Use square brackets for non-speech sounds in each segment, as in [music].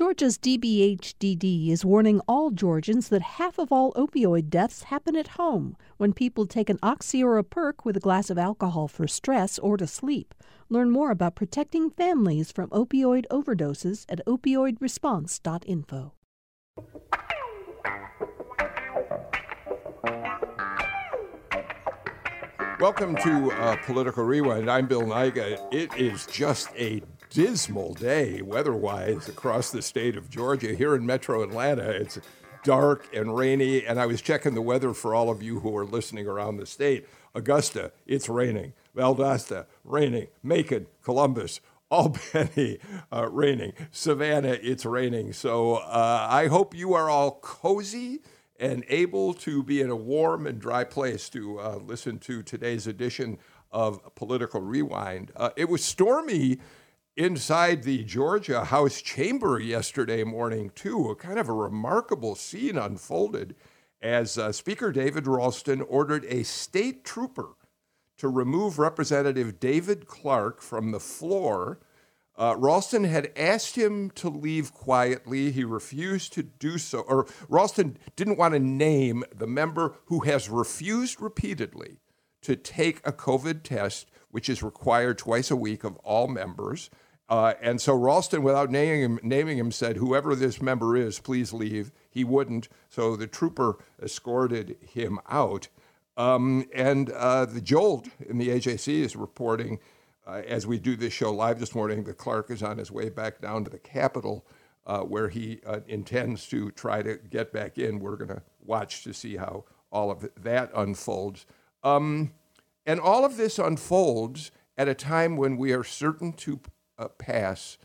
Georgia's DBHDD is warning all Georgians that half of all opioid deaths happen at home when people take an oxy or a perk with a glass of alcohol for stress or to sleep. Learn more about protecting families from opioid overdoses at opioidresponse.info. Welcome to uh, Political Rewind. I'm Bill Nigut. It is just a dismal day weather-wise across the state of Georgia. Here in Metro Atlanta, it's dark and rainy, and I was checking the weather for all of you who are listening around the state. Augusta, it's raining. Valdosta, raining. Macon, Columbus, Albany, [laughs] uh, raining. Savannah, it's raining. So uh, I hope you are all cozy and able to be in a warm and dry place to uh, listen to today's edition of Political Rewind. Uh, it was stormy inside the Georgia House chamber yesterday morning, too. A kind of a remarkable scene unfolded as uh, Speaker David Ralston ordered a state trooper to remove Representative David Clark from the floor. Uh, Ralston had asked him to leave quietly. He refused to do so, or Ralston didn't want to name the member who has refused repeatedly to take a COVID test, which is required twice a week of all members. Uh, and so Ralston, without naming him, naming him, said, Whoever this member is, please leave. He wouldn't. So the trooper escorted him out. Um, and uh, the Jolt in the AJC is reporting, uh, as we do this show live this morning, that Clark is on his way back down to the Capitol, uh, where he uh, intends to try to get back in. We're going to watch to see how all of that unfolds. Um, and all of this unfolds at a time when we are certain to uh, pass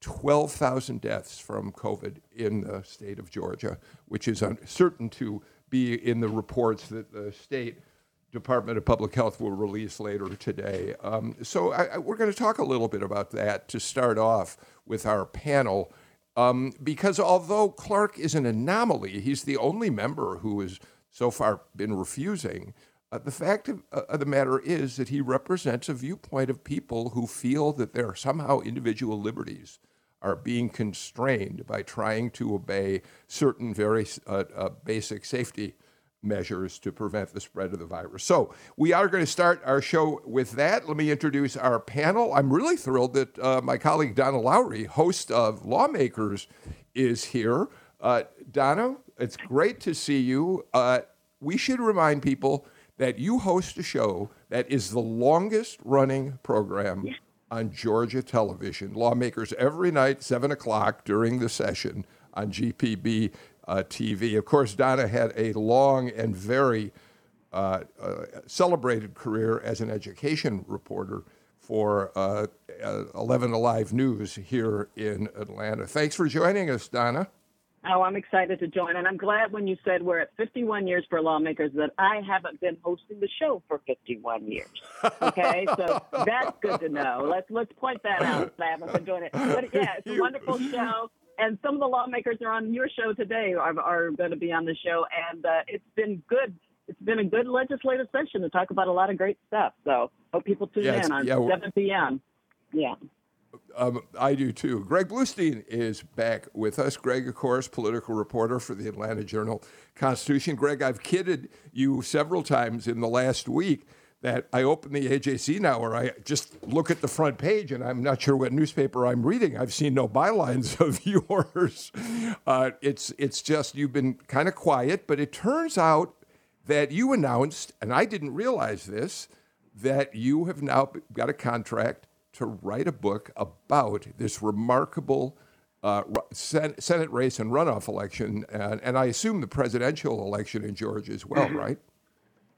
12,000 deaths from COVID in the state of Georgia, which is un- certain to be in the reports that the state Department of Public Health will release later today. Um, so I, I, we're going to talk a little bit about that to start off with our panel. Um, because although Clark is an anomaly, he's the only member who has so far been refusing. Uh, the fact of, uh, of, the matter is that he represents a viewpoint of people who feel that their somehow individual liberties are being constrained by trying to obey certain very uh, uh, basic safety measures to prevent the spread of the virus. So, we are going to start our show with that. Let me introduce our panel. I'm really thrilled that uh, my colleague Donna Lowry, host of Lawmakers, is here. Uh, Donna, it's great to see you. we should remind people that you host a show that is the longest running program on Georgia television. Lawmakers every night, 7 o'clock during the session on GPB uh, TV. Of course, Donna had a long and very uh, uh, celebrated career as an education reporter for uh, 11 Alive News here in Atlanta. Thanks for joining us, Donna. Oh, I'm excited to join. And I'm glad when you said we're at 51 years for lawmakers that I haven't been hosting the show for 51 years. Okay, so [laughs] that's good to know. Let's let's point that out. I haven't been doing it, but yeah, it's a wonderful show. And some of the lawmakers are on your show today are, are going to be on the show, and uh, it's been good. It's been a good legislative session to talk about a lot of great stuff. So hope people tune in on yeah, 7 p.m. Yeah. Um, I do too. Greg Bluestein is back with us. Greg, of course, political reporter for the Atlanta Journal Constitution. Greg, I've kidded you several times in the last week that I open the AJC now where I just look at the front page and I'm not sure what newspaper I'm reading. I've seen no bylines [laughs] of yours. Uh, it's, it's just you've been kind of quiet, but it turns out that you announced, and I didn't realize this, that you have now got a contract to write a book about this remarkable uh, Senate race and runoff election, and, and, I assume the presidential election in Georgia as well, mm-hmm. right?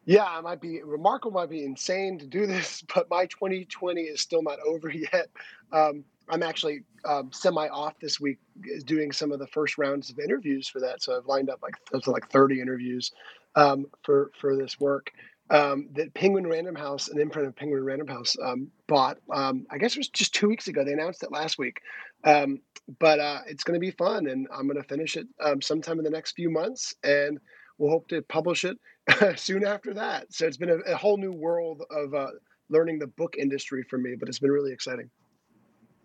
Yeah, it might be remarkable, might be insane to do [laughs] this, but my 2020 is still not over [laughs] yet. Um, I'm actually um, semi off this week, doing some of the first rounds of interviews for that. So I've lined up like like 30 interviews um, for for this work um, that Penguin Random House, an imprint of Penguin Random House, um, bought. Um, I guess it was just two weeks ago. They announced it last week, um, but uh, it's going to be fun, and I'm going to finish it um, sometime in the next few months, and we'll hope to publish it [laughs] soon after that. So it's been a, a whole new world of uh, learning the book industry for me, but it's been really exciting.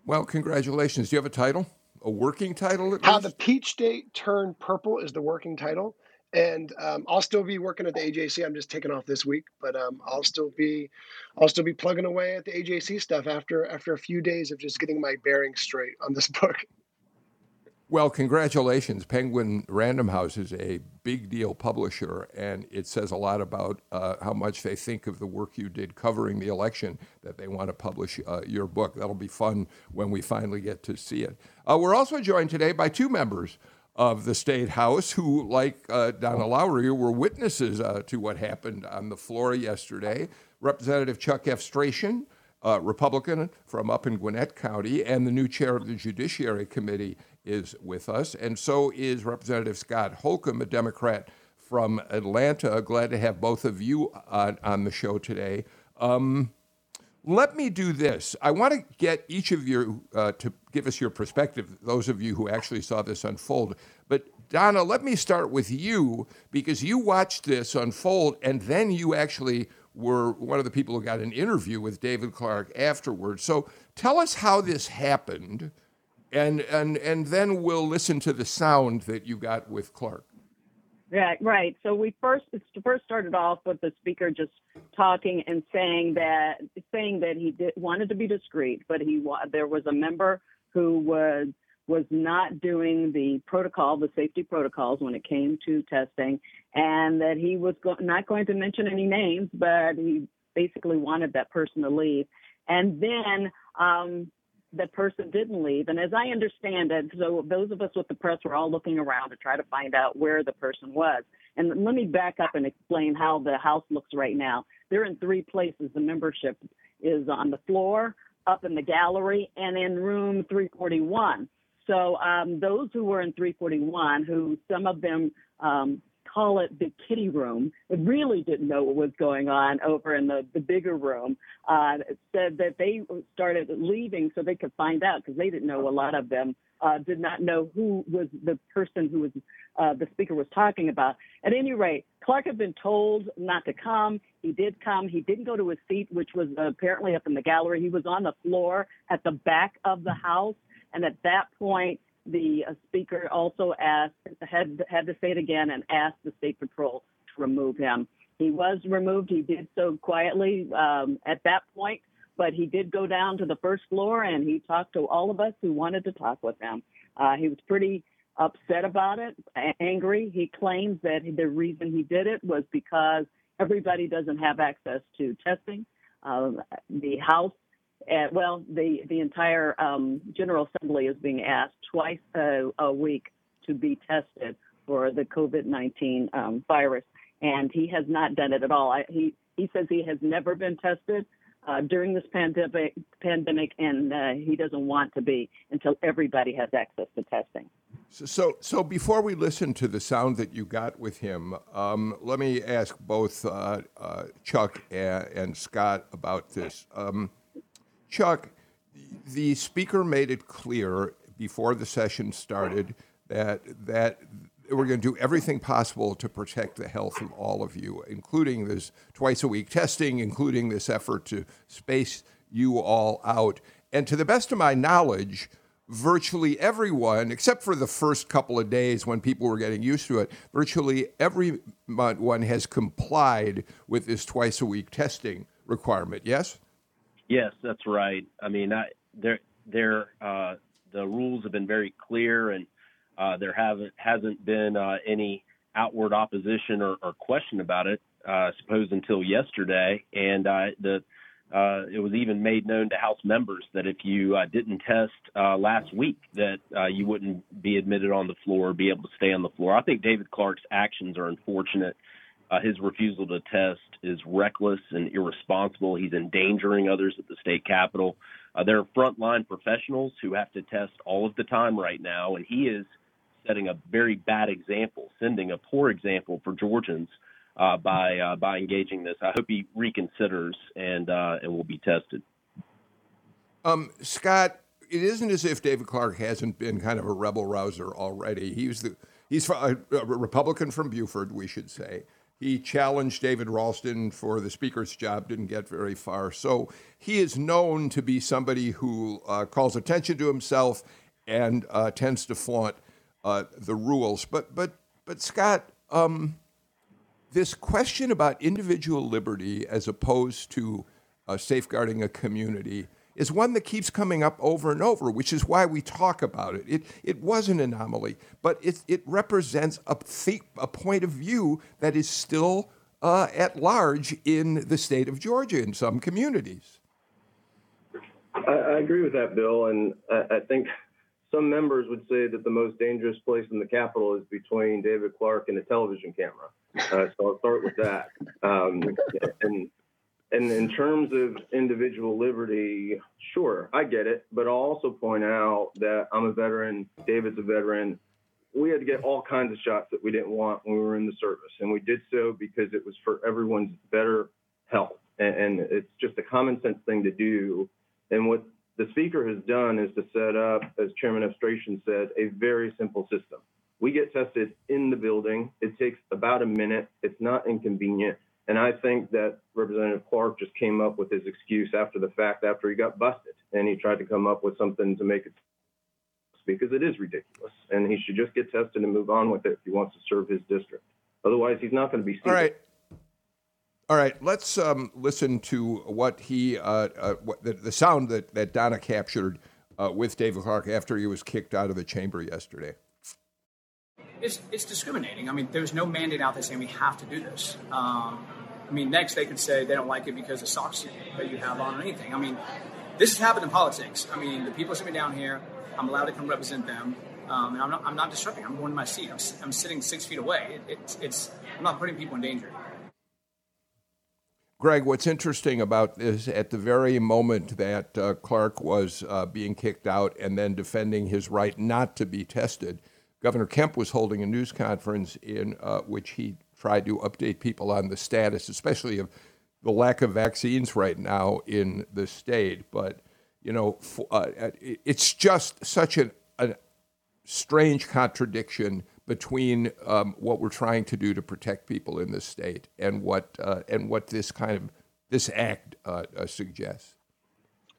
Well, congratulations. Do you have a title a working title? How least? the Peach State turned purple is the working title and um, I'll still be working at the AJC. I'm just taking off this week, but um, I'll still be, I'll still be plugging away at the AJC stuff after after a few days of just getting my bearings straight on this [laughs] book. Well, congratulations. Penguin Random House is a big deal publisher, and it says a lot about uh, how much they think of the work you did covering the election that they want to publish uh, your book. That'll be fun when we finally get to see it. Uh, we're also joined today by two members of the state house who, like uh, Donna Lowry, were witnesses uh, to what happened on the floor yesterday. Representative Chuck Efstration, uh, Republican from up in Gwinnett County, and the new chair of the Judiciary Committee is with us, and so is Representative Scott Holcomb, a Democrat from Atlanta. Glad to have both of you on, on the show today. Um, let me do this. I want to get each of you uh, to give us your perspective, those of you who actually saw this unfold. But Donna, let me start with you because you watched this unfold and then you actually were one of the people who got an interview with David Clark afterwards. So tell us how this happened and, and, and then we'll listen to the sound that you got with Clark. Right, right. So we first first started off with the speaker just talking and saying that saying that he did, wanted to be discreet, but he there was a member who was was not doing the protocol, the safety protocols when it came to testing, and that he was go- not going to mention any names, but he basically wanted that person to leave. And then um, the person didn't leave. And as I understand it, so those of us with the press were all looking around to try to find out where the person was. And let me back up and explain how the house looks right now. They're in three places. The membership is on the floor, up in the gallery, and in room 341. So um, those who were in 341, who some of them um, call it the kitty room, it really didn't know what was going on over in the, the bigger room, uh, said that they started leaving so they could find out because they didn't know a lot of them uh, did not know who was the person who was uh, the speaker was talking about. At any rate, Clark had been told not to come. He did come. He didn't go to his seat, which was apparently up in the gallery. He was on the floor at the back of the house. And at that point, the uh, speaker also asked had had to say it again and asked the state patrol to remove him. He was removed. He did so quietly um, at that point, but he did go down to the first floor and he talked to all of us who wanted to talk with him. Uh, he was pretty upset about it, angry. He claims that the reason he did it was because everybody doesn't have access to testing. Uh, the House uh, well, the the entire um, General Assembly is being asked twice a, a week to be tested for the COVID-19 um, virus, and he has not done it at all. I, he he says he has never been tested uh, during this pandemic pandemic, and uh, he doesn't want to be until everybody has access to testing. So, so, so before we listen to the sound that you got with him, um, let me ask both uh, uh Chuck and, and, Scott about this. Um, Chuck, the speaker made it clear before the session started that that we're going to do everything possible to protect the health of all of you, including this twice a week testing, including this effort to space you all out. And to the best of my knowledge, virtually everyone, except for the first couple of days when people were getting used to it, virtually everyone has complied with this twice a week testing requirement. Yes? Yes, that's right. I mean, I, there, there, uh, the rules have been very clear, and uh, there haven't hasn't been uh, any outward opposition or, or question about it. Uh, I suppose until yesterday, and the uh, it was even made known to House members that if you uh, didn't test last week, that you wouldn't be admitted on the floor, or be able to stay on the floor. I think David Clark's actions are unfortunate uh, his refusal to test is reckless and irresponsible. He's endangering others at the state capitol. Uh, there are frontline professionals who have to test all of the time right now, and he is setting a very bad example, sending a poor example for Georgians uh, by uh, by engaging this. I hope he reconsiders and uh, and will be tested. Um, Scott, it isn't as if David Clark hasn't been kind of a rebel rouser already. He's the he's a, Republican from Buford, we should say. He challenged David Ralston for the speaker's job, didn't get very far. So he is known to be somebody who uh, calls attention to himself and uh, tends to flaunt uh, the rules. But but but Scott, um, this question about individual liberty as opposed to uh, safeguarding a community is one that keeps coming up over and over, which is why we talk about it. It, it was an anomaly, but it, it represents a, a point of view that is still uh, at large in the state of Georgia in some communities. I, I agree with that, Bill, and I, I, think some members would say that the most dangerous place in the Capitol is between David Clark and a television camera. Uh, so I'll start with that. Um, and and in terms of individual liberty, sure, I get it. But I'll also point out that I'm a veteran, David's a veteran. We had to get all kinds of shots that we didn't want when we were in the service. And we did so because it was for everyone's better health. And, and it's just a common sense thing to do. And what the speaker has done is to set up, as Chairman Efstration said, a very simple system. We get tested in the building. It takes about a minute. It's not inconvenient. And I think that Representative Clark just came up with his excuse after the fact, after he got busted, and he tried to come up with something to make it because it is ridiculous, and he should just get tested and move on with it if he wants to serve his district. Otherwise, he's not going to be. Seated. All right. All right, let's um, listen to what he, uh, uh, what, the, the, sound that, that Donna captured uh, with David Clark after he was kicked out of the chamber yesterday it's, it's discriminating. I mean, there's no mandate out there saying we have to do this. Um, I mean, next they could say they don't like it because of socks that you have on or anything. I mean, this has happened in politics. I mean, the people sitting down here, I'm allowed to come represent them. Um, and I'm not, I'm not disrupting. I'm going to my seat. I'm, I'm sitting six feet away. It, it's, it's, I'm not putting people in danger. Greg, what's interesting about this, at the very moment that uh, Clark was uh, being kicked out and then defending his right not to be tested, Governor Kemp was holding a news conference in uh, which he tried to update people on the status, especially of the lack of vaccines right now in the state. But you know, uh, it's just such an, a strange contradiction between um, what we're trying to do to protect people in this state and what uh, and what this kind of this act uh, uh, suggests.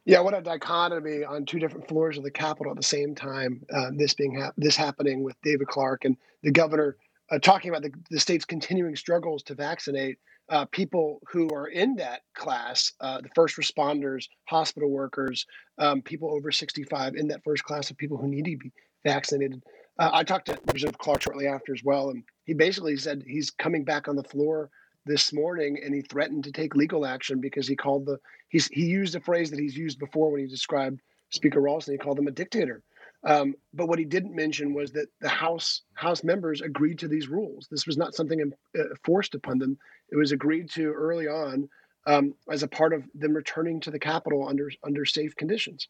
Yeah, what a dichotomy on two different floors of the Capitol at the same time. Uh, this being ha- this happening with David Clark and the governor uh, talking about the, the state's continuing struggles to vaccinate uh, people who are in that class, uh, the first responders, hospital workers, um, people over 65 in that first class of people who need to be vaccinated. Uh, I talked to Representative Clark shortly after as well, and he basically said he's coming back on the floor this morning and he threatened to take legal action because he called the he's he used a phrase that he's used before when he described Speaker Ralston. He called him a dictator. Um, but what he didn't mention was that the House House members agreed to these rules. This was not something uh, forced upon them. It was agreed to early on um, as a part of them returning to the Capitol under under safe conditions.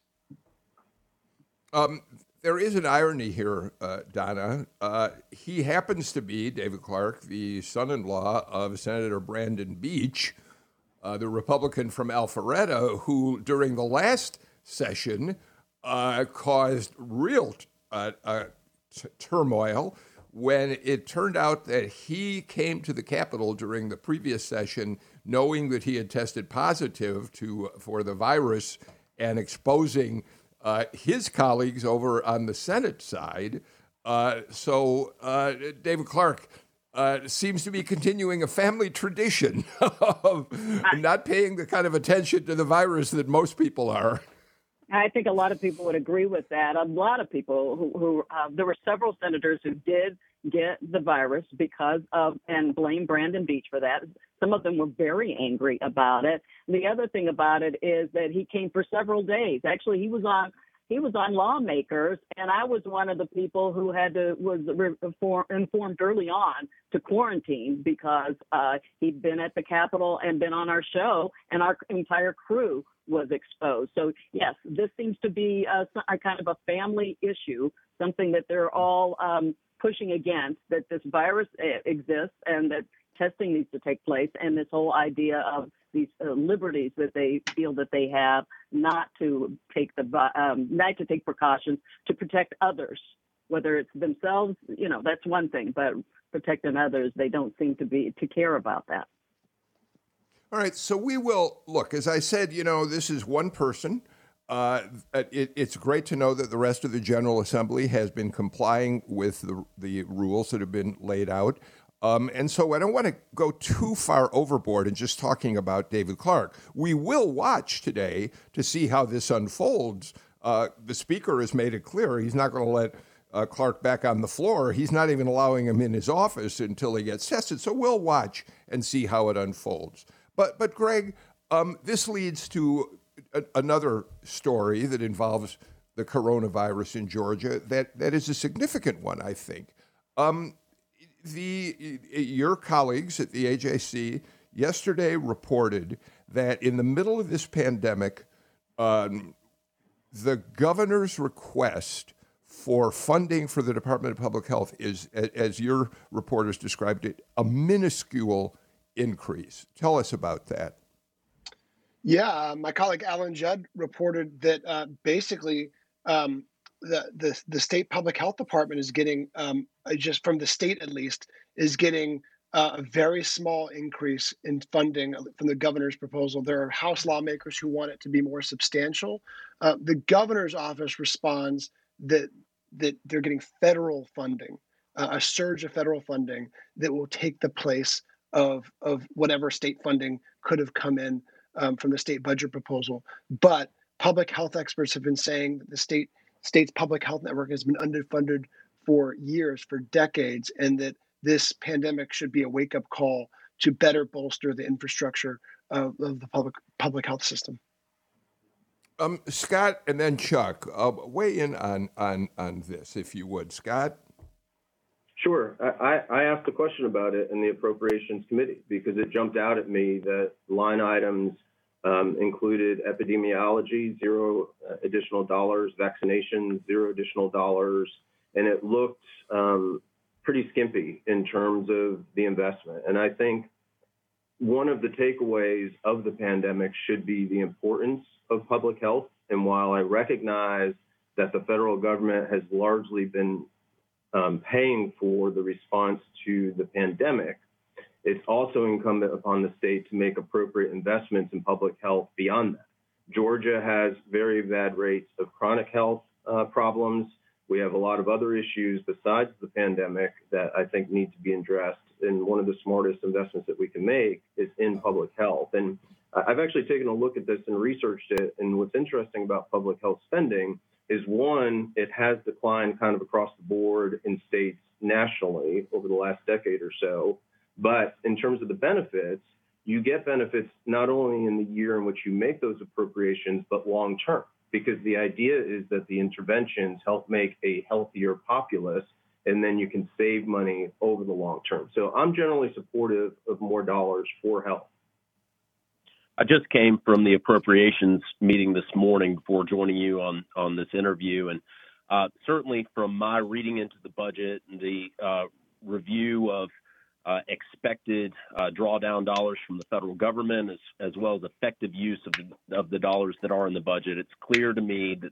Um, there is an irony here, uh, Donna. Uh, he happens to be, David Clark, the son in law of Senator Brandon Beach, uh, the Republican from Alpharetta, who during the last session uh, caused real uh, uh, t- turmoil when it turned out that he came to the Capitol during the previous session knowing that he had tested positive to, for the virus and exposing uh, his colleagues over on the Senate side. Uh, so uh, David Clark uh, seems to be continuing a family tradition [laughs] of not paying the kind of attention to the virus that most people are. I think a lot of people would agree with that. A lot of people who, who uh, there were several senators who did get the virus because of and blame Brandon Beach for that. Some of them were very angry about it. The other thing about it is that he came for several days. Actually, he was on he was on lawmakers, and I was one of the people who had to was informed early on to quarantine because uh, he'd been at the Capitol and been on our show, and our entire crew was exposed. So yes, this seems to be a, a kind of a family issue, something that they're all um, pushing against. That this virus eh, exists and that testing needs to take place, and this whole idea of these uh, liberties that they feel that they have not to take the um, not to take precautions to protect others, whether it's themselves. You know, that's one thing, but protecting others, they don't seem to be to care about that. All right, so we will look. As I said, you know, this is one person. Uh, it, it's great to know that the rest of the General Assembly has been complying with the, the rules that have been laid out. Um, and so I don't want to go too far overboard in just talking about David Clark. We will watch today to see how this unfolds. Uh, the Speaker has made it clear he's not going to let uh, Clark back on the floor. He's not even allowing him in his office until he gets tested. So we'll watch and see how it unfolds. But, but Greg, um, this leads to a, another story that involves the coronavirus in Georgia that, that is a significant one, I think. Um, the, your colleagues at the AJC yesterday reported that in the middle of this pandemic, um, the governor's request for funding for the Department of Public Health is, as your reporters described it, a minuscule increase. Tell us about that. Yeah, uh, my colleague Alan Judd reported that uh, basically um, the, the the state public health department is getting um, just from the state at least is getting uh, a very small increase in funding from the governor's proposal. There are House lawmakers who want it to be more substantial. Uh, the governor's office responds that that they're getting federal funding, uh, a surge of federal funding that will take the place of of whatever state funding could have come in um, from the state budget proposal. But public health experts have been saying that the state state's public health network has been underfunded for years, for decades, and that this pandemic should be a wake up call to better bolster the infrastructure of, of the public public health system. Um, Scott, and then Chuck, uh, weigh in on on on this, if you would, Scott. Sure. I, I asked a question about it in the Appropriations Committee because it jumped out at me that line items um, included epidemiology, zero uh, additional dollars, vaccination, zero additional dollars, and it looked um, pretty skimpy in terms of the investment. And I think one of the takeaways of the pandemic should be the importance of public health. And while I recognize that the federal government has largely been um, paying for the response to the pandemic, it's also incumbent upon the state to make appropriate investments in public health beyond that. Georgia has very bad rates of chronic health uh, problems. We have a lot of other issues besides the pandemic that I think need to be addressed. And one of the smartest investments that we can make is in public health. And I've actually taken a look at this and researched it. And what's interesting about public health spending is one, it has declined kind of across the board in states nationally over the last decade or so. But in terms of the benefits, you get benefits not only in the year in which you make those appropriations, but long term, because the idea is that the interventions help make a healthier populace and then you can save money over the long term. So I'm generally supportive of more dollars for health. I just came from the appropriations meeting this morning before joining you on on this interview, and uh, certainly from my reading into the budget and the uh, review of uh, expected uh, drawdown dollars from the federal government, as, as well as effective use of the, of the dollars that are in the budget, it's clear to me that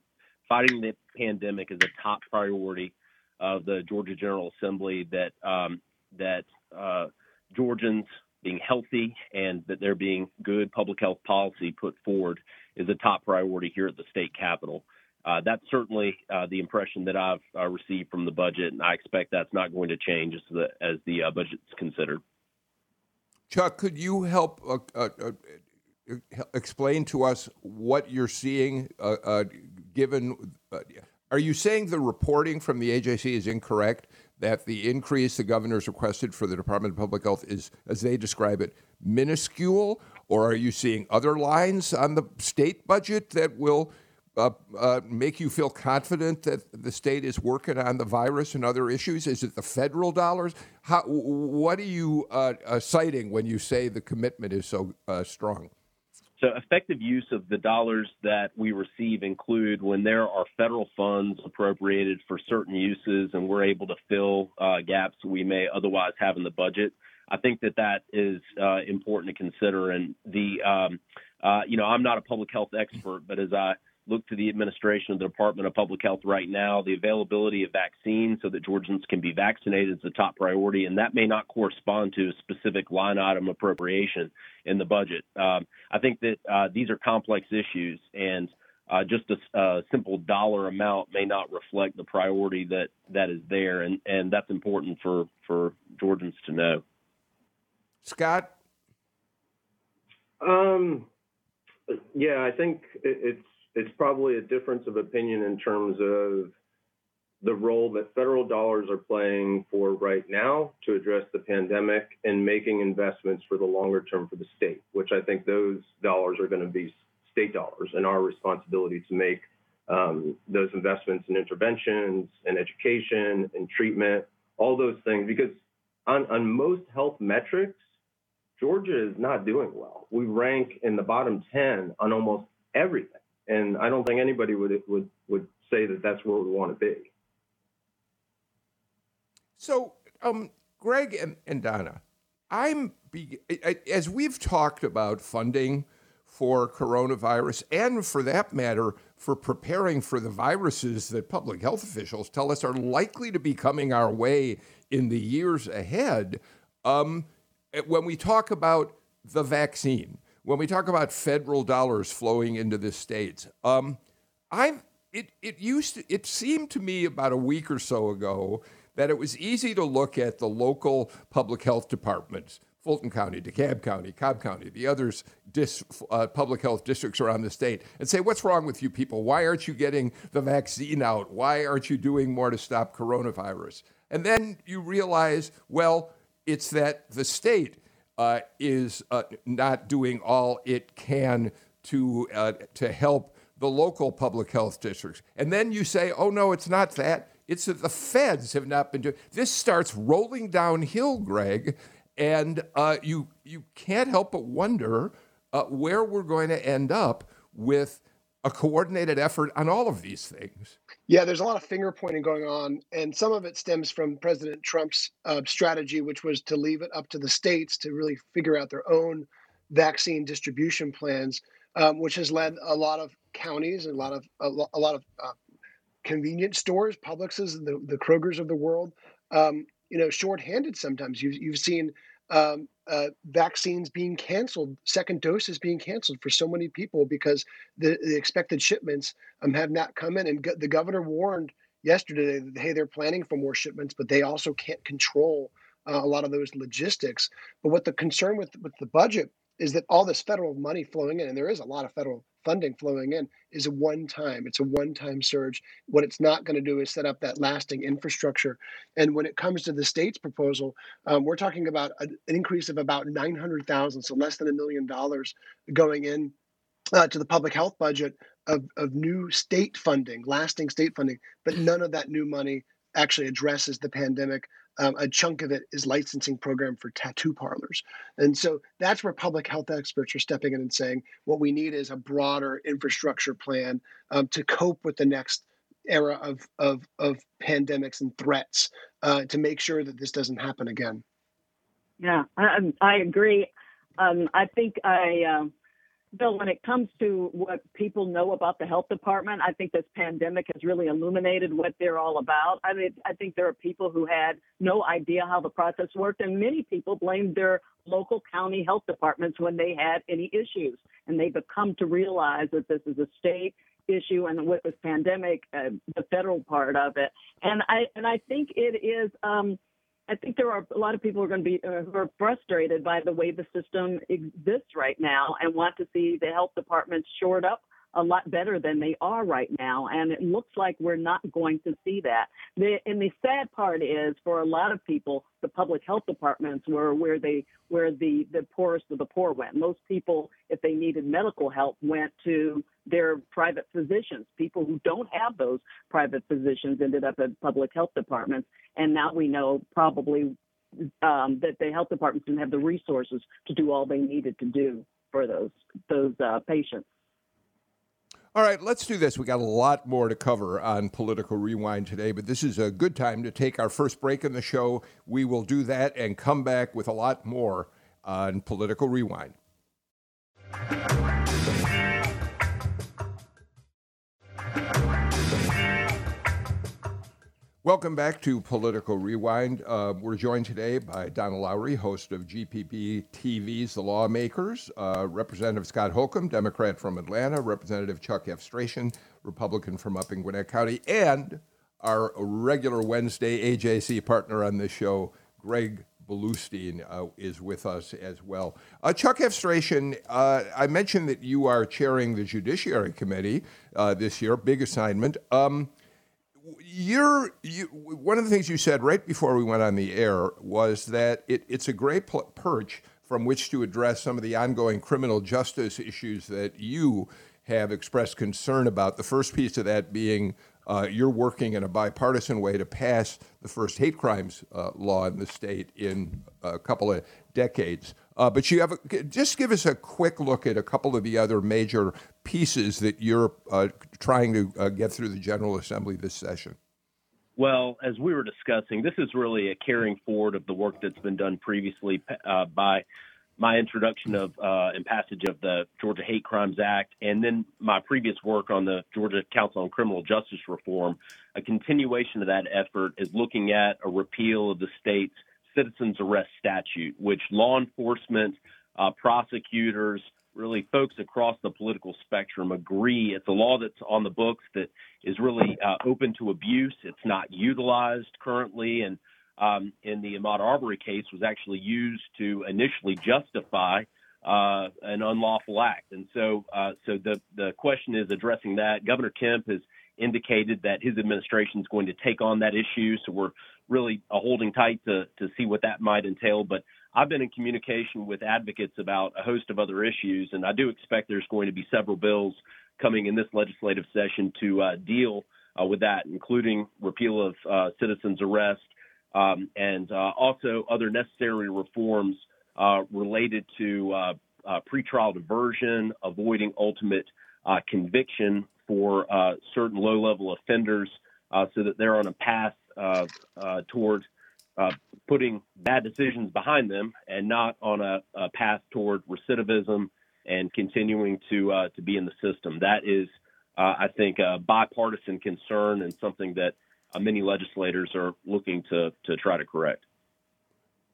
fighting the pandemic is a top priority of the Georgia General Assembly. That um, that uh, Georgians being healthy and that there being good public health policy put forward is a top priority here at the state capitol. Uh, that's certainly uh, the impression that I've uh, received from the budget, and I expect that's not going to change as the as the uh, budget's considered. Chuck, could you help uh, uh, explain to us what you're seeing? given, are you saying the reporting from the AJC is incorrect? That the increase the governor's requested for the Department of Public Health is, as they describe it, minuscule, or are you seeing other lines on the state budget that will uh, uh, make you feel confident that the state is working on the virus and other issues? Is it the federal dollars? How, what are you uh, uh citing when you say the commitment is so uh, strong? So, effective use of the dollars that we receive include when there are federal funds appropriated for certain uses and we're able to fill uh, gaps we may otherwise have in the budget. I think that that is important to consider. And the, um, you know, I'm not a public health expert, but as I look to the administration of the Department of Public Health right now. The availability of vaccines so that Georgians can be vaccinated is a top priority, and that may not correspond to a specific line item appropriation in the budget. Um, I think that uh, these are complex issues, and uh, just a, a, simple dollar amount may not reflect the priority that that is there, and and that's important for for Georgians to know. Scott. Um, yeah, I think it's it's probably a difference of opinion in terms of the role that federal dollars are playing for right now to address the pandemic and making investments for the longer term for the state, which I think those dollars are going to be state dollars and our responsibility to make um, those investments in interventions and education and treatment, all those things. Because on, on most health metrics, Georgia is not doing well. We rank in the bottom 10 on almost everything. And I don't think anybody would, would, would say that that's where we want to be. So, um, Greg and, and Donna, I'm be, as we've talked about funding for coronavirus, and for that matter, for preparing for the viruses that public health officials tell us are likely to be coming our way in the years ahead. Um, when we talk about the vaccine, when we talk about federal dollars flowing into the states, um, I'm it it used to, it seemed to me about a week or so ago that it was easy to look at the local public health departments Fulton County, DeKalb County, Cobb County, the others dis, uh, public health districts around the state, and say, what's wrong with you people? Why aren't you getting the vaccine out? Why aren't you doing more to stop coronavirus? And then you realize, well, it's that the state uh, is uh, not doing all it can to uh, to help the local public health districts. And then you say, oh no, it's not that. It's that the feds have not been doing. This starts rolling downhill, Greg, and uh, you you can't help but wonder uh, where we're going to end up with a coordinated effort on all of these things. Yeah, there's a lot of finger pointing going on, and some of it stems from President Trump's uh, strategy, which was to leave it up to the states to really figure out their own vaccine distribution plans, um, which has led a lot of counties and a lot of a, a lot of uh, convenience stores, Publixes, the the Krogers of the world, um, you know shorthanded sometimes. You've you've seen um, uh, vaccines being canceled, second doses being canceled for so many people because the, the expected shipments um, have not come in. And go- the governor warned yesterday that hey, they're planning for more shipments, but they also can't control uh, a lot of those logistics. But what the concern with with the budget is that all this federal money flowing in, and there is a lot of federal funding flowing in is a one time. It's a one time surge. What it's not going to do is set up that lasting infrastructure. And when it comes to the state's proposal, um, we're talking about an increase of about 900,000, so less than a million dollars going in uh, to the public health budget of, of new state funding, lasting state funding, but none of that new money actually addresses the pandemic um, a chunk of it is licensing program for tattoo parlors. And so that's where public health experts are stepping in and saying what we need is a broader infrastructure plan um, to cope with the next era of, of, of pandemics and threats uh, to make sure that this doesn't happen again. Yeah, I, I agree. Um, I think I. Uh Bill, when it comes to what people know about the health department, I think this pandemic has really illuminated what they're all about. I mean, I think there are people who had no idea how the process worked, and many people blamed their local county health departments when they had any issues. And they've come to realize that this is a state issue, and with this pandemic, uh, the federal part of it. And I and I think it is. Um, I think there are a lot of people who are going to be uh, who are frustrated by the way the system exists right now and want to see the health departments shored up a lot better than they are right now. And it looks like we're not going to see that. The, and the sad part is for a lot of people, the public health departments were where they where the, the poorest of the poor went. Most people, if they needed medical help, went to their private physicians. People who don't have those private physicians ended up at public health departments. And now we know probably um, that the health departments didn't have the resources to do all they needed to do for those those uh, patients. All right, let's do this. We got a lot more to cover on Political Rewind today, but this is a good time to take our first break in the show. We will do that and come back with a lot more on Political Rewind. Welcome back to Political Rewind. Uh, we're joined today by Donna Lowry, host of GPB TV's The Lawmakers, uh, Representative Scott Holcomb, Democrat from Atlanta, Representative Chuck Efstration, Republican from up in Gwinnett County, and our regular Wednesday AJC partner on this show, Greg Bluestein, uh, is with us as well. Uh, Chuck Efstration, uh, I mentioned that you are chairing the Judiciary Committee uh, this year, big assignment. Um, you're you, one of the things you said right before we went on the air was that it, it's a great pl- perch from which to address some of the ongoing criminal justice issues that you have expressed concern about. The first piece of that being uh, you're working in a bipartisan way to pass the first hate crimes uh, law in the state in a couple of decades. Uh, but you have a, just give us a quick look at a couple of the other major pieces that you're uh, trying to uh, get through the General Assembly this session. Well, as we were discussing, this is really a carrying forward of the work that's been done previously uh, by my introduction of uh, and passage of the Georgia Hate Crimes Act, and then my previous work on the Georgia Council on Criminal Justice Reform. A continuation of that effort is looking at a repeal of the state's citizens arrest statute, which law enforcement, uh, prosecutors, really folks across the political spectrum agree it's a law that's on the books that is really uh, open to abuse. It's not utilized currently, and um, in the Ahmaud Arbery case was actually used to initially justify uh, an unlawful act. And so, uh, so the the question is addressing that. Governor Kemp has indicated that his administration is going to take on that issue. So we're really a holding tight to to see what that might entail. But I've been in communication with advocates about a host of other issues, and I do expect there's going to be several bills coming in this legislative session to uh, deal uh, with that, including repeal of uh, citizens' arrest um, and uh, also other necessary reforms uh, related to uh, pretrial diversion, avoiding ultimate conviction for certain low-level offenders, so that they're on a path toward putting bad decisions behind them and not on a, a path toward recidivism and continuing to uh, to be in the system. That is, uh, I think, a bipartisan concern and something that uh, many legislators are looking to to try to correct.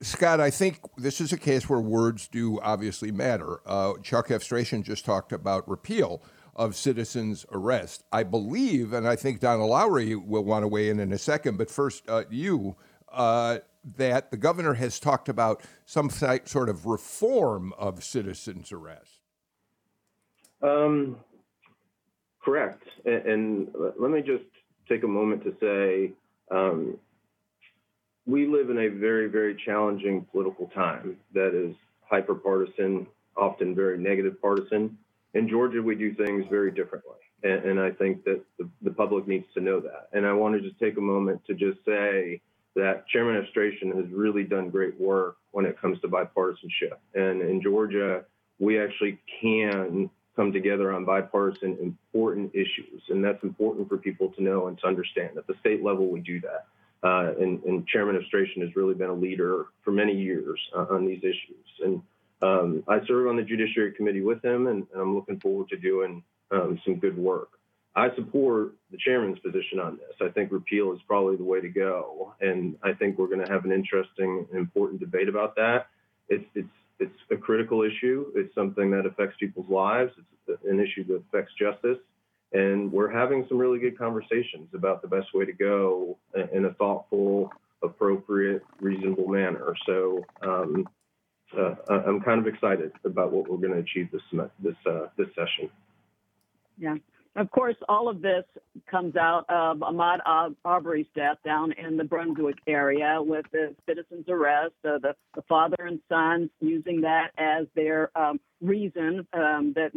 Scott, I think this is a case where words do obviously matter. Uh, Chuck F. Just talked about repeal of citizens' arrest. I believe, and I think Donna Lowry will want to weigh in in a second, but first, uh, you, uh, that the governor has talked about some sort of reform of citizens' arrest. Um, correct. And, and let me just take a moment to say um, we live in a very, very challenging political time that is hyper partisan, often very negative partisan. In Georgia, we do things very differently. And, and I think that the, the, public needs to know that. And I want to just take a moment to just say that Chairman F. Stration has really done great work when it comes to bipartisanship. And in Georgia, we actually can come together on bipartisan important issues. And that's important for people to know and to understand. At the state level, we do that. Uh, and, and, Chairman F. Has really been a leader for many years uh, on these issues. And um, I serve on the Judiciary Committee with him, and, and I'm looking forward to doing um, some good work. I support the chairman's position on this. I think repeal is probably the way to go, and I think we're going to have an interesting important debate about that. It's it's it's a critical issue. It's something that affects people's lives. It's an issue that affects justice. And we're having some really good conversations about the best way to go in a thoughtful, appropriate, reasonable manner. So um, uh, I'm kind of excited about what we're going to achieve this this uh, this session. Yeah, of course, all of this comes out of Ahmaud Arbery's death down in the Brunswick area with the citizen's arrest, the, the, father and son using that as their um, reason um, that,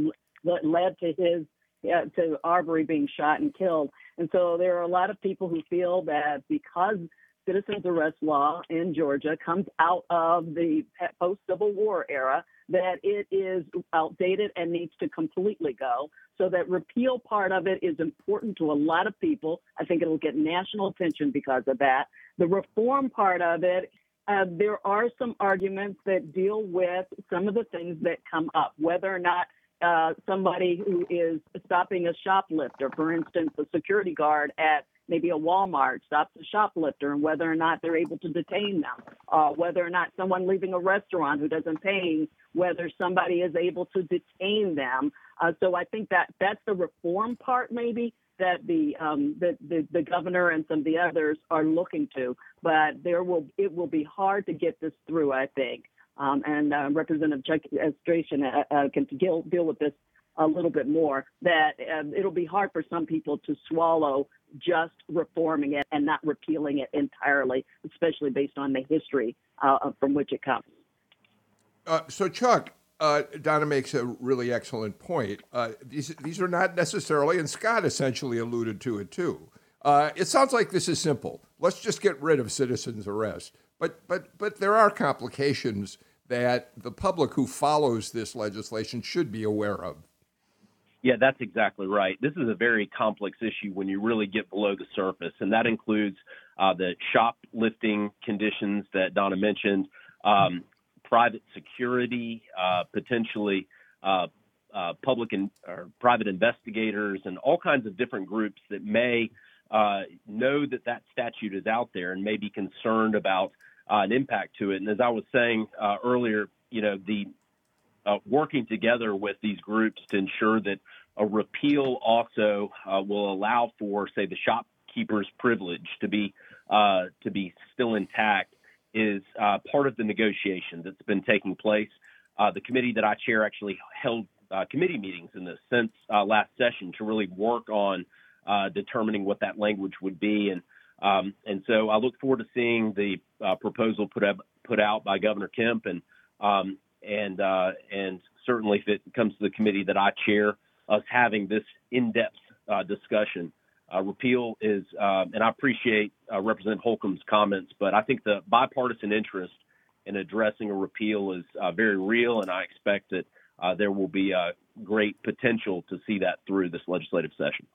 that led to his uh, to Arbery being shot and killed. And so there are a lot of people who feel that because citizens arrest law in Georgia comes out of the post Civil War era, that it is outdated and needs to completely go. So that repeal part of it is important to a lot of people. I think it'll get national attention because of that. The reform part of it, uh, there are some arguments that deal with some of the things that come up, whether or not uh, somebody who is stopping a shoplifter, for instance, a security guard at maybe a Walmart stops a shoplifter and whether or not they're able to detain them, uh, whether or not someone leaving a restaurant who doesn't pay, whether somebody is able to detain them. Uh, so I think that that's the reform part, maybe that the, um, the, the the governor and some of the others are looking to. But there will it will be hard to get this through, I think. Um, and uh, Representative Chuck Estration uh, uh, can deal, deal with this a little bit more. That um, it'll be hard for some people to swallow just reforming it and not repealing it entirely, especially based on the history uh, from which it comes. Uh, so, Chuck, uh, Donna makes a really excellent point. Uh, these these are not necessarily, and Scott essentially alluded to it too. Uh, it sounds like this is simple. Let's just get rid of citizens' arrest. But but but there are complications that the public who follows this legislation should be aware of. Yeah, that's exactly right. This is a very complex issue when you really get below the surface, and that includes uh, the shoplifting conditions that Donna mentioned, um, private security, uh, potentially uh, uh, public and or private investigators, and all kinds of different groups that may uh, know that that statute is out there and may be concerned about uh, an impact to it. And as I was saying earlier, you know, the uh, working together with these groups to ensure that a repeal also uh, will allow for, say, the shopkeeper's privilege to be uh, to be still intact is uh, part of the negotiation that's been taking place. Uh, the committee that I chair actually held uh, committee meetings in this since uh, last session to really work on determining what that language would be, and um, and so I look forward to seeing the proposal put up, put out by Governor Kemp, and um, and and certainly if it comes to the committee that I chair, us having this in-depth discussion. Uh, repeal is, uh, and I appreciate uh, Representative Holcomb's comments, but I think the bipartisan interest in addressing a repeal is uh, very real, and I expect that uh, there will be a great potential to see that through this legislative session.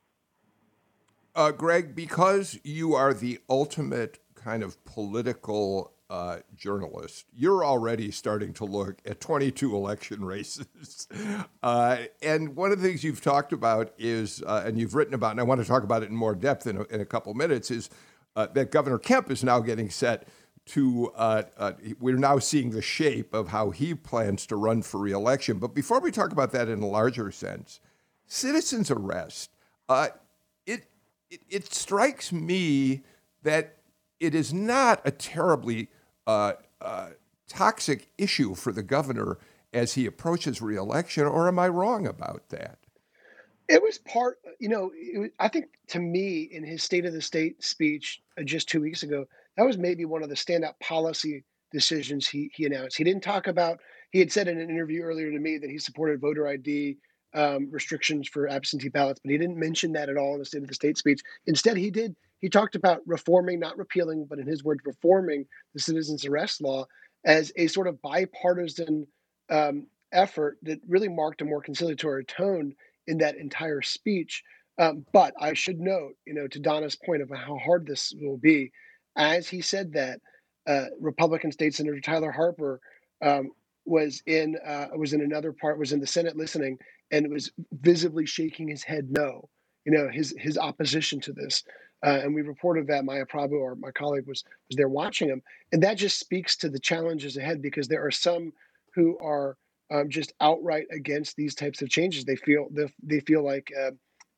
Uh, Greg, because you are the ultimate kind of political uh, journalist, you're already starting to look at 22 election [laughs] races. Uh, and one of the things you've talked about is, uh, and you've written about, and I want to talk about it in more depth in a, in a couple minutes, is uh, that Governor Kemp is now getting set to, uh, uh, we're now seeing the shape of how he plans to run for reelection. But before we talk about that in a larger sense, citizens' arrest, it, it, it strikes me that it is not a terribly uh, uh, toxic issue for the governor as he approaches reelection, or am I wrong about that? It was part, you know, was, I think to me in his State of the State speech uh, just two weeks ago, that was maybe one of the standout policy decisions he, he announced. He didn't talk about, he had said in an interview earlier to me that he supported voter ID um, restrictions for absentee ballots, but he didn't mention that at all in the State of the State speech. Instead, he did he talked about reforming, not repealing, but in his words, reforming the citizens arrest law as a sort of bipartisan um, effort that really marked a more conciliatory tone in that entire speech. Um, but I should note, you know, to Donna's point of how hard this will be, as he said that, uh, Republican State Senator Tyler Harper um, was in uh, was in another part, was in the Senate listening, and was visibly shaking his head no. You know, his his opposition to this. Uh, and we reported that Maya Prabhu, or my colleague, was was there watching him, and that just speaks to the challenges ahead because there are some who are um, just outright against these types of changes. They feel they, they feel like uh,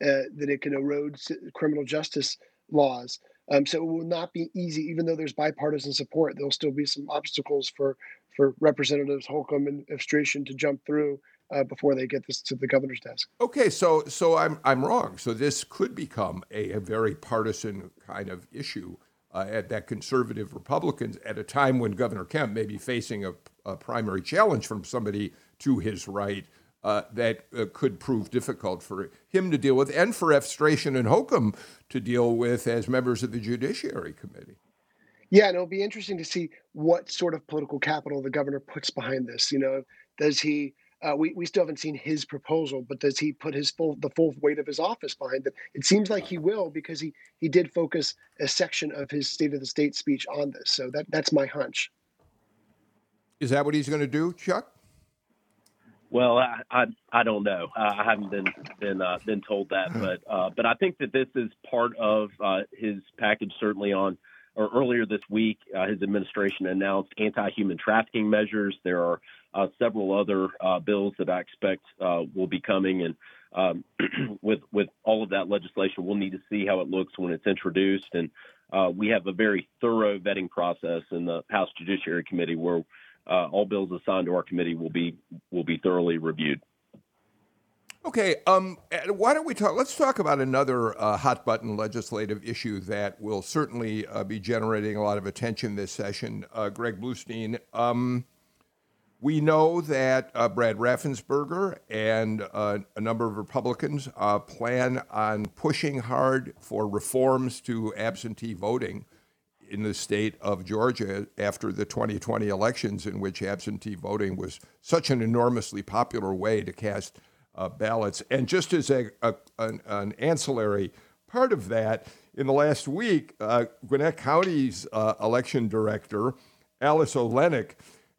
uh, that it can erode criminal justice laws. Um, so it will not be easy, even though there's bipartisan support. There'll still be some obstacles for for Representatives Holcomb and Efstration to jump through uh, before they get this to the governor's desk. Okay, so so I'm I'm wrong. So this could become a, a very partisan kind of issue uh, at that conservative Republicans at a time when Governor Kemp may be facing a, a primary challenge from somebody to his right. Uh, that uh, could prove difficult for him to deal with, and for Efstration and Holcomb to deal with as members of the Judiciary Committee. Yeah, and it'll be interesting to see what sort of political capital the governor puts behind this. You know, does he uh, we, we still haven't seen his proposal, but does he put his full the full weight of his office behind it? It seems like he will because he he did focus a section of his State of the State speech on this. So that that's my hunch. Is that what he's going to do, Chuck? Well, I I, I don't know. I haven't been been uh, been told that, but uh, but I think that this is part of uh, his package. Certainly on or earlier this week, uh, his administration announced anti-human trafficking measures. There are uh, several other uh, bills that I expect will be coming, and um, [clears throat] with with all of that legislation, we'll need to see how it looks when it's introduced. And we have a very thorough vetting process in the House Judiciary Committee where uh, all bills assigned to our committee will be will be thoroughly reviewed. Okay, um, why don't we talk? Let's talk about another uh, hot button legislative issue that will certainly uh, be generating a lot of attention this session. Uh, Greg Bluestein, um, we know that uh, Brad Raffensperger and uh, a number of Republicans plan on pushing hard for reforms to absentee voting in the state of Georgia after the 2020 elections, in which absentee voting was such an enormously popular way to cast uh, ballots. And just as a, a an, an, ancillary part of that, in the last week, uh, Gwinnett County's uh, election director, Alice O'Lenick,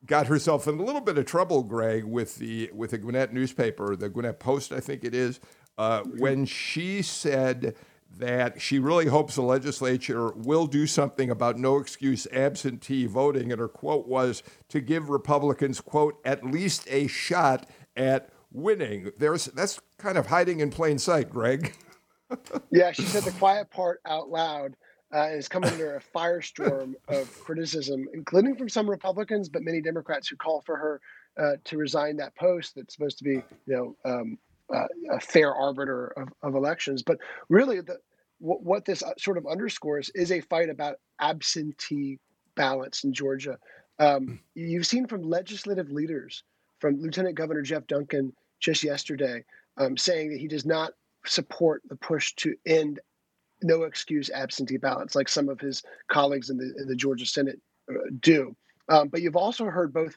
got herself in a little bit of trouble, Greg, with the with the Gwinnett newspaper, the Gwinnett Post, I think it is, uh, when she said that she really hopes the legislature will do something about no excuse absentee voting. And her quote was to give Republicans, quote, at least a shot at winning. There's that's kind of hiding in plain sight, Greg. [laughs] yeah, she said the quiet part out loud. Uh, is coming under a firestorm [laughs] of criticism, including from some Republicans, but many Democrats who call for her uh, to resign that post that's supposed to be, you know, um, uh, a fair arbiter of, of elections. But really, the, what, what this uh, sort of underscores is a fight about absentee ballots in Georgia. Um, hmm. you've seen from legislative leaders, from Lieutenant Governor Jeff Duncan just yesterday, um, saying that he does not support the push to end no excuse absentee ballots like some of his colleagues in the, in the Georgia Senate uh, do. Um, but you've also heard both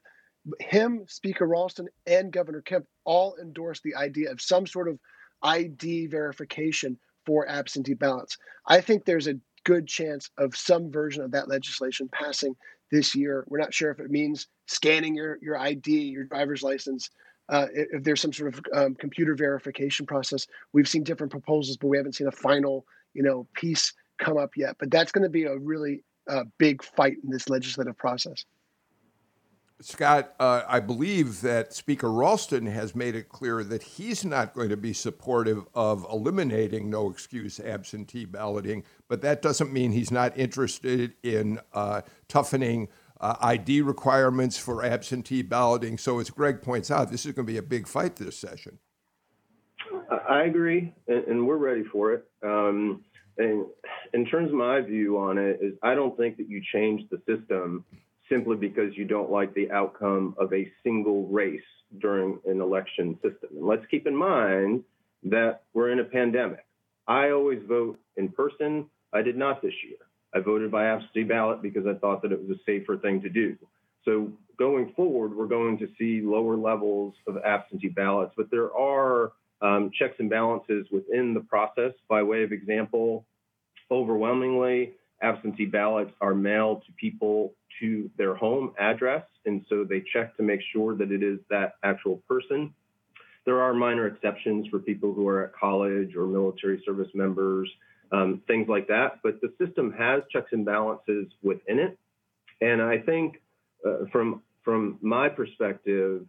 him, Speaker Ralston, and Governor Kemp all endorse the idea of some sort of ID verification for absentee ballots. I think there's a good chance of some version of that legislation passing this year. We're not sure if it means scanning your, your ID, your driver's license, uh, if there's some sort of um, computer verification process. We've seen different proposals, but we haven't seen a final, you know, piece come up yet. But that's going to be a really uh, big fight in this legislative process. Scott, uh, I believe that Speaker Ralston has made it clear that he's not going to be supportive of eliminating no excuse absentee balloting, but that doesn't mean he's not interested in uh, toughening uh, ID requirements for absentee balloting. So, as Greg points out, this is going to be a big fight this session. I agree, and, we're ready for it. Um, and in terms of my view on it, is I don't think that you change the system simply because you don't like the outcome of a single race during an election system. And let's keep in mind that we're in a pandemic. I always vote in person. I did not this year. I voted by absentee ballot because I thought that it was a safer thing to do. So going forward, we're going to see lower levels of absentee ballots, but there are um, checks and balances within the process. By way of example, overwhelmingly, absentee ballots are mailed to people to their home address, and so they check to make sure that it is that actual person. There are minor exceptions for people who are at college or military service members, um, things like that, but the system has checks and balances within it. And I think uh, from from my perspective,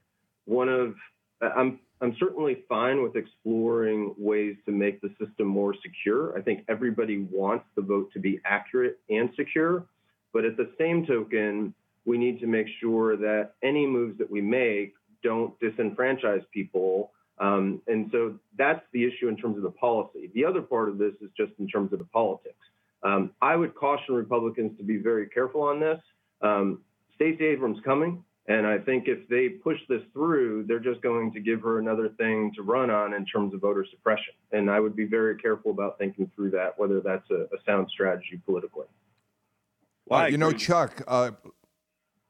one of I'm I'm certainly fine with exploring ways to make the system more secure. I think everybody wants the vote to be accurate and secure. But at the same token, we need to make sure that any moves that we make don't disenfranchise people. Um, and so that's the issue in terms of the policy. The other part of this is just in terms of the politics. Um, I would caution Republicans to be very careful on this. Um, Stacey Abrams coming. And I think if they push this through, they're just going to give her another thing to run on in terms of voter suppression. And I would be very careful about thinking through that, whether that's a, a sound strategy politically. Well, you know, Chuck, uh,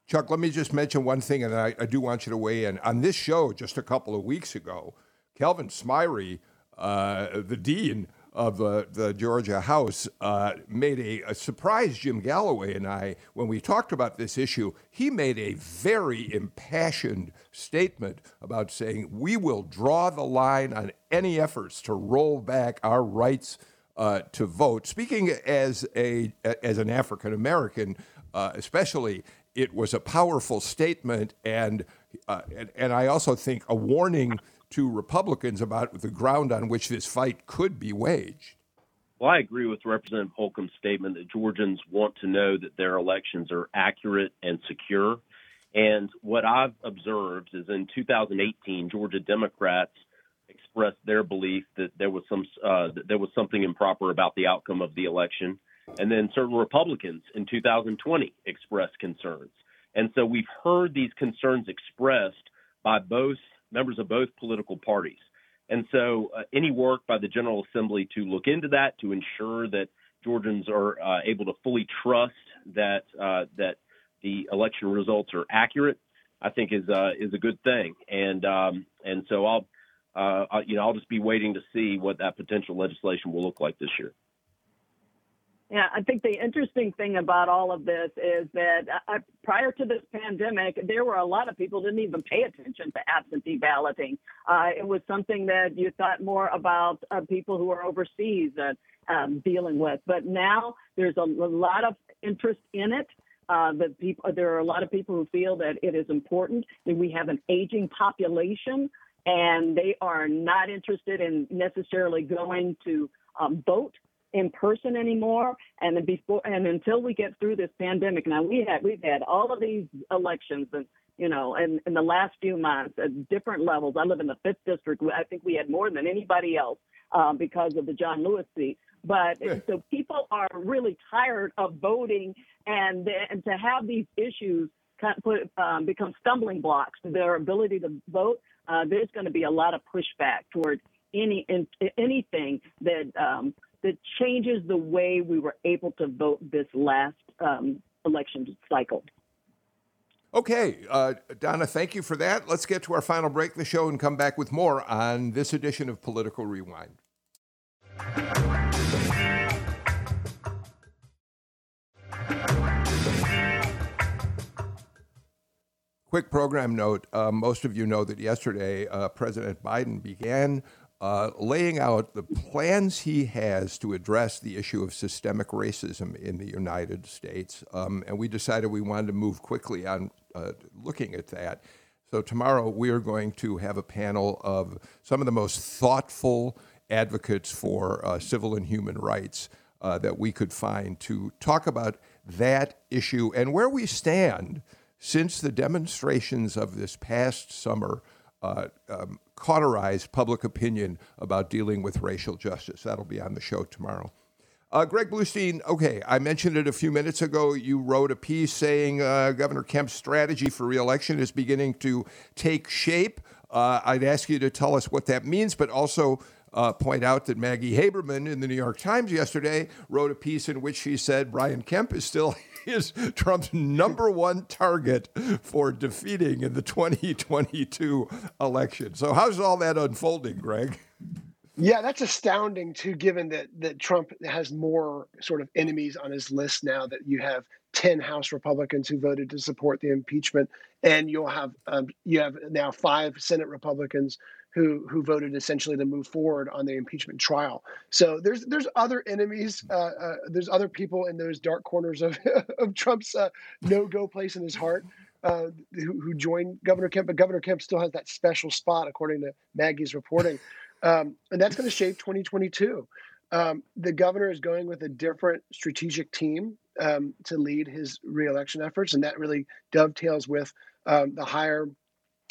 Chuck, let me just mention one thing, and I, I, do want you to weigh in. On this show just a couple of weeks ago, Calvin Smyre, uh, the dean of uh, the Georgia House uh, made a, a surprise Jim Galloway and I when we talked about this issue. He made a very impassioned statement about saying we will draw the line on any efforts to roll back our rights uh, to vote. Speaking as a as an African American, uh, especially, it was a powerful statement, and, uh, and and I also think a warning to Republicans about the ground on which this fight could be waged. Well, I agree with Representative Holcomb's statement that Georgians want to know that their elections are accurate and secure. And what I've observed is in 2018, Georgia Democrats expressed their belief that there was some uh, that there was something improper about the outcome of the election, and then certain Republicans in 2020 expressed concerns. And so we've heard these concerns expressed by both members of both political parties. And so uh, any work by the General Assembly to look into that to ensure that Georgians are uh, able to fully trust that uh, that the election results are accurate, I think is uh, is a good thing. And um, and so I'll uh, you know, I'll just be waiting to see what that potential legislation will look like this year. Yeah, I think the interesting thing about all of this is that uh, prior to this pandemic, there were a lot of people didn't even pay attention to absentee balloting. Uh, it was something that you thought more about uh, people who are overseas uh, um, dealing with. But now there's a, a lot of interest in it. Uh, that people, there are a lot of people who feel that it is important that we have an aging population and they are not interested in necessarily going to um, vote in person anymore. And then before and until we get through this pandemic, now we had we've had all of these elections and you know, in, in the last few months at different levels. I live in the fifth district. I think we had more than anybody else um, because of the John Lewis seat. But yeah. so people are really tired of voting, and and to have these issues kind of put, um, become stumbling blocks to their ability to vote uh, there's going to be a lot of pushback toward any in, anything that um, that changes the way we were able to vote this last um, election cycle. Okay, uh, Donna, thank you for that. Let's get to our final break of the show and come back with more on this edition of Political Rewind. quick program note uh, most of you know that yesterday uh, President Biden began uh, laying out the plans he has to address the issue of systemic racism in the United States. Um, and we decided we wanted to move quickly on uh, looking at that. So, tomorrow we are going to have a panel of some of the most thoughtful advocates for uh, civil and human rights uh, that we could find to talk about that issue and where we stand since the demonstrations of this past summer uh, um, cauterized public opinion about dealing with racial justice. That'll be on the show tomorrow. Uh, Greg Bluestein, okay, I mentioned it a few minutes ago. You wrote a piece saying uh, Governor Kemp's strategy for reelection is beginning to take shape. Uh, I'd ask you to tell us what that means, but also uh, point out that Maggie Haberman in the New York Times yesterday wrote a piece in which she said Brian Kemp is still [laughs] is Trump's number one target for defeating in the 2022 election. So, how's all that unfolding, Greg? Yeah, that's astounding too, given that that Trump has more sort of enemies on his list now. That you have ten House Republicans who voted to support the impeachment, and you'll have um, you have now five Senate Republicans who who voted essentially to move forward on the impeachment trial. So there's there's other enemies, uh, uh, there's other people in those dark corners of [laughs] of Trump's uh, no go place in his heart. Uh, who, who joined Governor Kemp, but Governor Kemp still has that special spot, according to Maggie's reporting, um, and that's going to shape 2022. Um, the governor is going with a different strategic team um, to lead his reelection efforts, and that really dovetails with um, the hire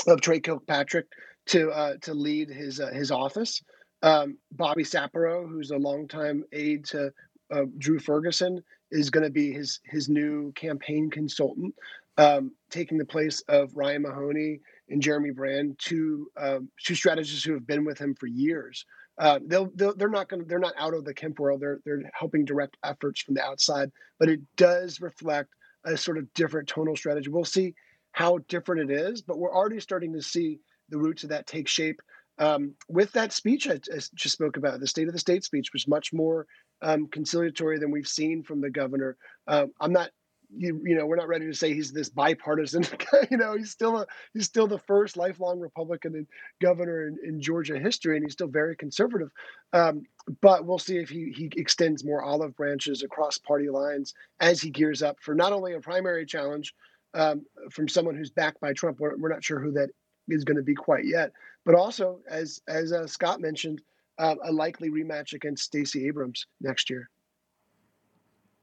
of Trey Kilpatrick to uh, to lead his uh, his office. Um, Bobby Saparow, who's a longtime aide to uh, Drew Ferguson, is going to be his his new campaign consultant, um, taking the place of Ryan Mahoney and Jeremy Brand, two um, two strategists who have been with him for years. Uh, they'll, they'll they're not going to they're not out of the Kemp world. They're they're helping direct efforts from the outside, but it does reflect a sort of different tonal strategy. We'll see how different it is, but we're already starting to see the roots of that take shape. Um, with that speech I, I, just spoke about, the State of the State speech was much more um, conciliatory than we've seen from the governor. Um, I'm not you, you know we're not ready to say he's this bipartisan [laughs] you know he's still a he's still the first lifelong republican governor in, in georgia history and he's still very conservative. Um, but we'll see if he, he extends more olive branches across party lines as he gears up for not only a primary challenge um, from someone who's backed by trump. We're, we're not sure who that is going to be quite yet but also as as uh, scott mentioned uh, a likely rematch against stacey abrams next year.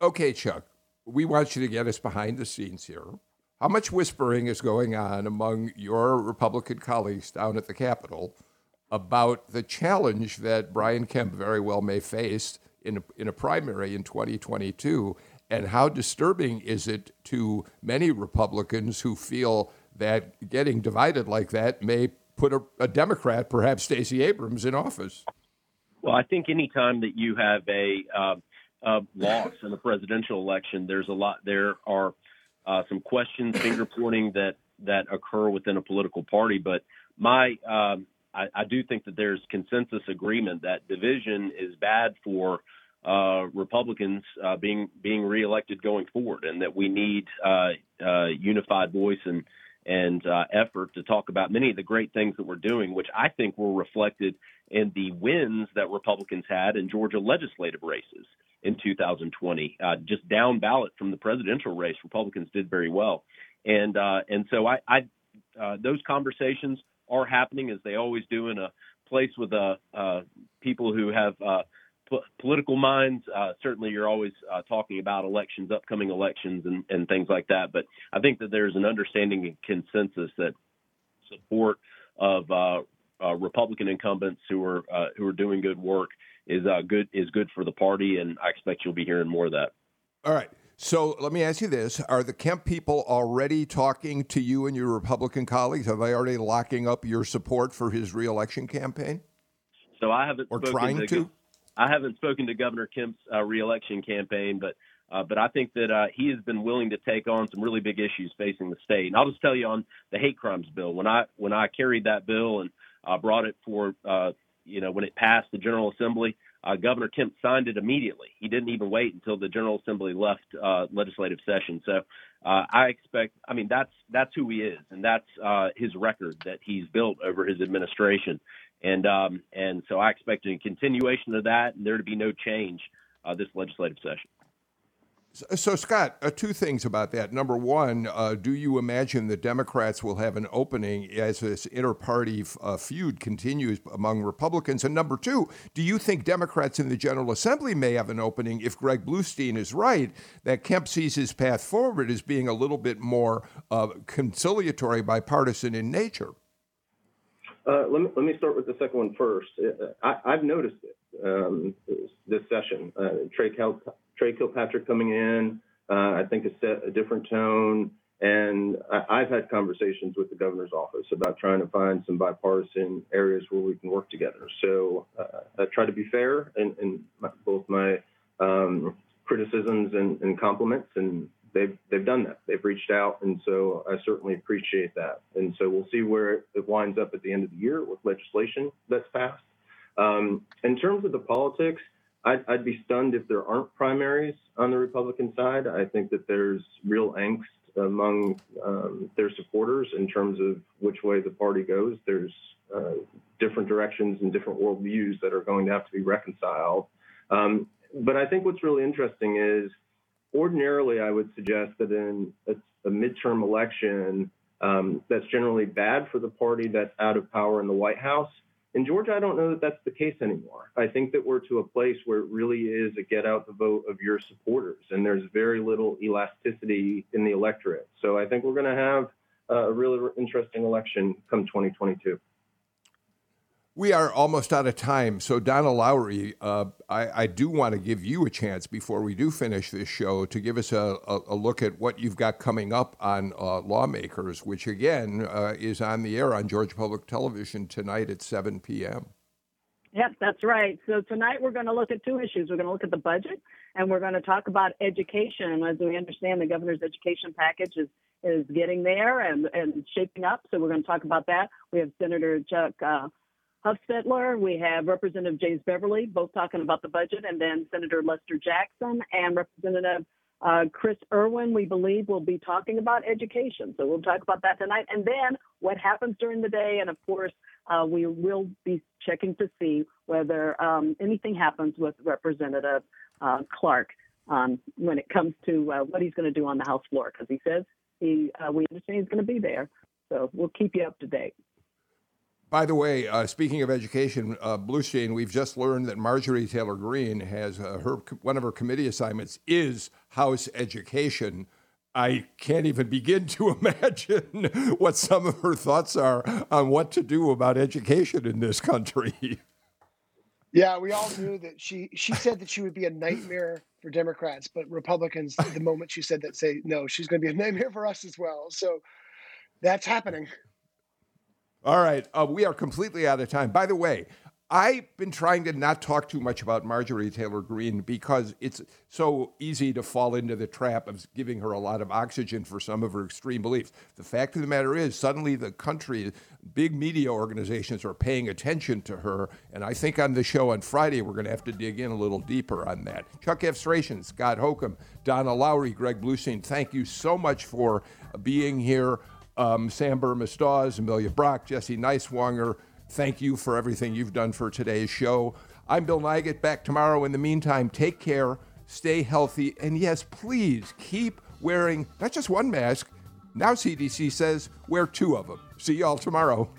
Okay chuck we want you to get us behind the scenes here. How much whispering is going on among your Republican colleagues down at the Capitol about the challenge that Brian Kemp very well may face in a, in a primary in 2022? And how disturbing is it to many Republicans who feel that getting divided like that may put a, a Democrat, perhaps Stacey Abrams, in office? Well, I think anytime that you have a uh, uh, loss in a presidential election, there's a lot. There are uh, some questions, finger pointing that that occur within a political party. But my, um, I, I, do think that there's consensus agreement that division is bad for uh, Republicans uh, being being reelected going forward, and that we need uh, uh, unified voice and and effort to talk about many of the great things that we're doing, which I think were reflected in the wins that Republicans had in Georgia legislative races in 2020. Uh, just down ballot from the presidential race, Republicans did very well, and uh, and so I, I uh, those conversations are happening as they always do in a place with uh, uh, people who have uh, political minds. Uh, certainly, you're always uh, talking about elections, upcoming elections, and, and things like that. But I think that there's an understanding and consensus that support of uh, uh, Republican incumbents who are uh, who are doing good work is uh, good is good for the party, and I expect you'll be hearing more of that. All right. So let me ask you this: Are the Kemp people already talking to you and your Republican colleagues? Are they already locking up your support for his reelection campaign? So I haven't or trying to. to. I haven't spoken to Governor Kemp's uh, reelection campaign, but uh, but I think that uh, he has been willing to take on some really big issues facing the state. And I'll just tell you on the hate crimes bill when I when I carried that bill and uh, brought it for uh, you know, when it passed the General Assembly, uh, Governor Kemp signed it immediately. He didn't even wait until the General Assembly left uh, legislative session. So uh, I expect, I mean, that's that's who he is, and that's uh, his record that he's built over his administration, and um, and so I expect a continuation of that, and there to be no change uh, this legislative session. So, Scott, uh, two things about that. Number one, uh, do you imagine the Democrats will have an opening as this inter-party f- uh, feud continues among Republicans? And number two, do you think Democrats in the General Assembly may have an opening if Greg Bluestein is right that Kemp sees his path forward as being a little bit more uh, conciliatory, bipartisan in nature? Uh, let, me, let me start with the second one first. Uh, I, have noticed it um, this session. Trey Cal- Trey Kilpatrick coming in, uh, I think has set a different tone. And I, have had conversations with the governor's office about trying to find some bipartisan areas where we can work together. So uh, I try to be fair in, in my, both my um, criticisms and, and, compliments, and they've they've done that. They've reached out, and so I certainly appreciate that. And so we'll see where it winds up at the end of the year with legislation that's passed. Um, in terms of the politics, I'd, I'd, be stunned if there aren't primaries on the Republican side. I think that there's real angst among um, their supporters in terms of which way the party goes. There's uh, different directions and different worldviews that are going to have to be reconciled. Um, but I think what's really interesting is ordinarily I would suggest that in a, a midterm election, um, that's generally bad for the party that's out of power in the White House in Georgia, I don't know that that's the case anymore. I think that we're to a place where it really is a get out the vote of your supporters, and there's very little elasticity in the electorate. So I think we're going to have a really interesting election come 2022. We are almost out of time. So, Donna Lowry, uh, I, I, do want to give you a chance before we do finish this show to give us a, a, a look at what you've got coming up on uh, Lawmakers, which again uh, is on the air on Georgia Public Television tonight at 7 p.m. Yep, that's right. So, tonight we're going to look at two issues. We're going to look at the budget and we're going to talk about education. As we understand, the governor's education package is, is getting there and, and shaping up. So, we're going to talk about that. We have Senator Chuck. Uh, Hufstetler, we have Representative James Beverly, both talking about the budget, and then Senator Lester Jackson and Representative uh, Chris Erwin, we believe, will be talking about education. So we'll talk about that tonight. And then what happens during the day. And of course, uh, we will be checking to see whether um, anything happens with Representative uh, Clark um, when it comes to uh, what he's going to do on the House floor, because he says he, uh, we understand he's going to be there. So we'll keep you up to date. By the way, uh, speaking of education, uh, Bluestein, we've just learned that Marjorie Taylor Greene has uh, her one of her committee assignments is House education. I can't even begin to [laughs] imagine what some of her thoughts are on what to do about education in this country. Yeah, we all knew that she she said that she would be a nightmare for Democrats, but Republicans, the moment she said that, say no, she's going to be a nightmare for us as well. So that's happening. All right. Uh, we are completely out of time. By the way, I've been trying to not talk too much about Marjorie Taylor Greene because it's so easy to fall into the trap of giving her a lot of oxygen for some of her extreme beliefs. The fact of the matter is, suddenly the country, big media organizations are paying attention to her. And I think on the show on Friday, we're going to have to dig in a little deeper on that. Chuck F. Scott Holcomb, Donna Lowry, Greg Bluestein, thank you so much for being here um, Sam Bermas-Dawes, Amelia Brock, Jesse Neiswanger. Thank you for everything you've done for today's show. I'm Bill Nigut. Back tomorrow. In the meantime, take care, stay healthy, and yes, please keep wearing not just one mask. Now CDC says wear two of them. See y'all tomorrow.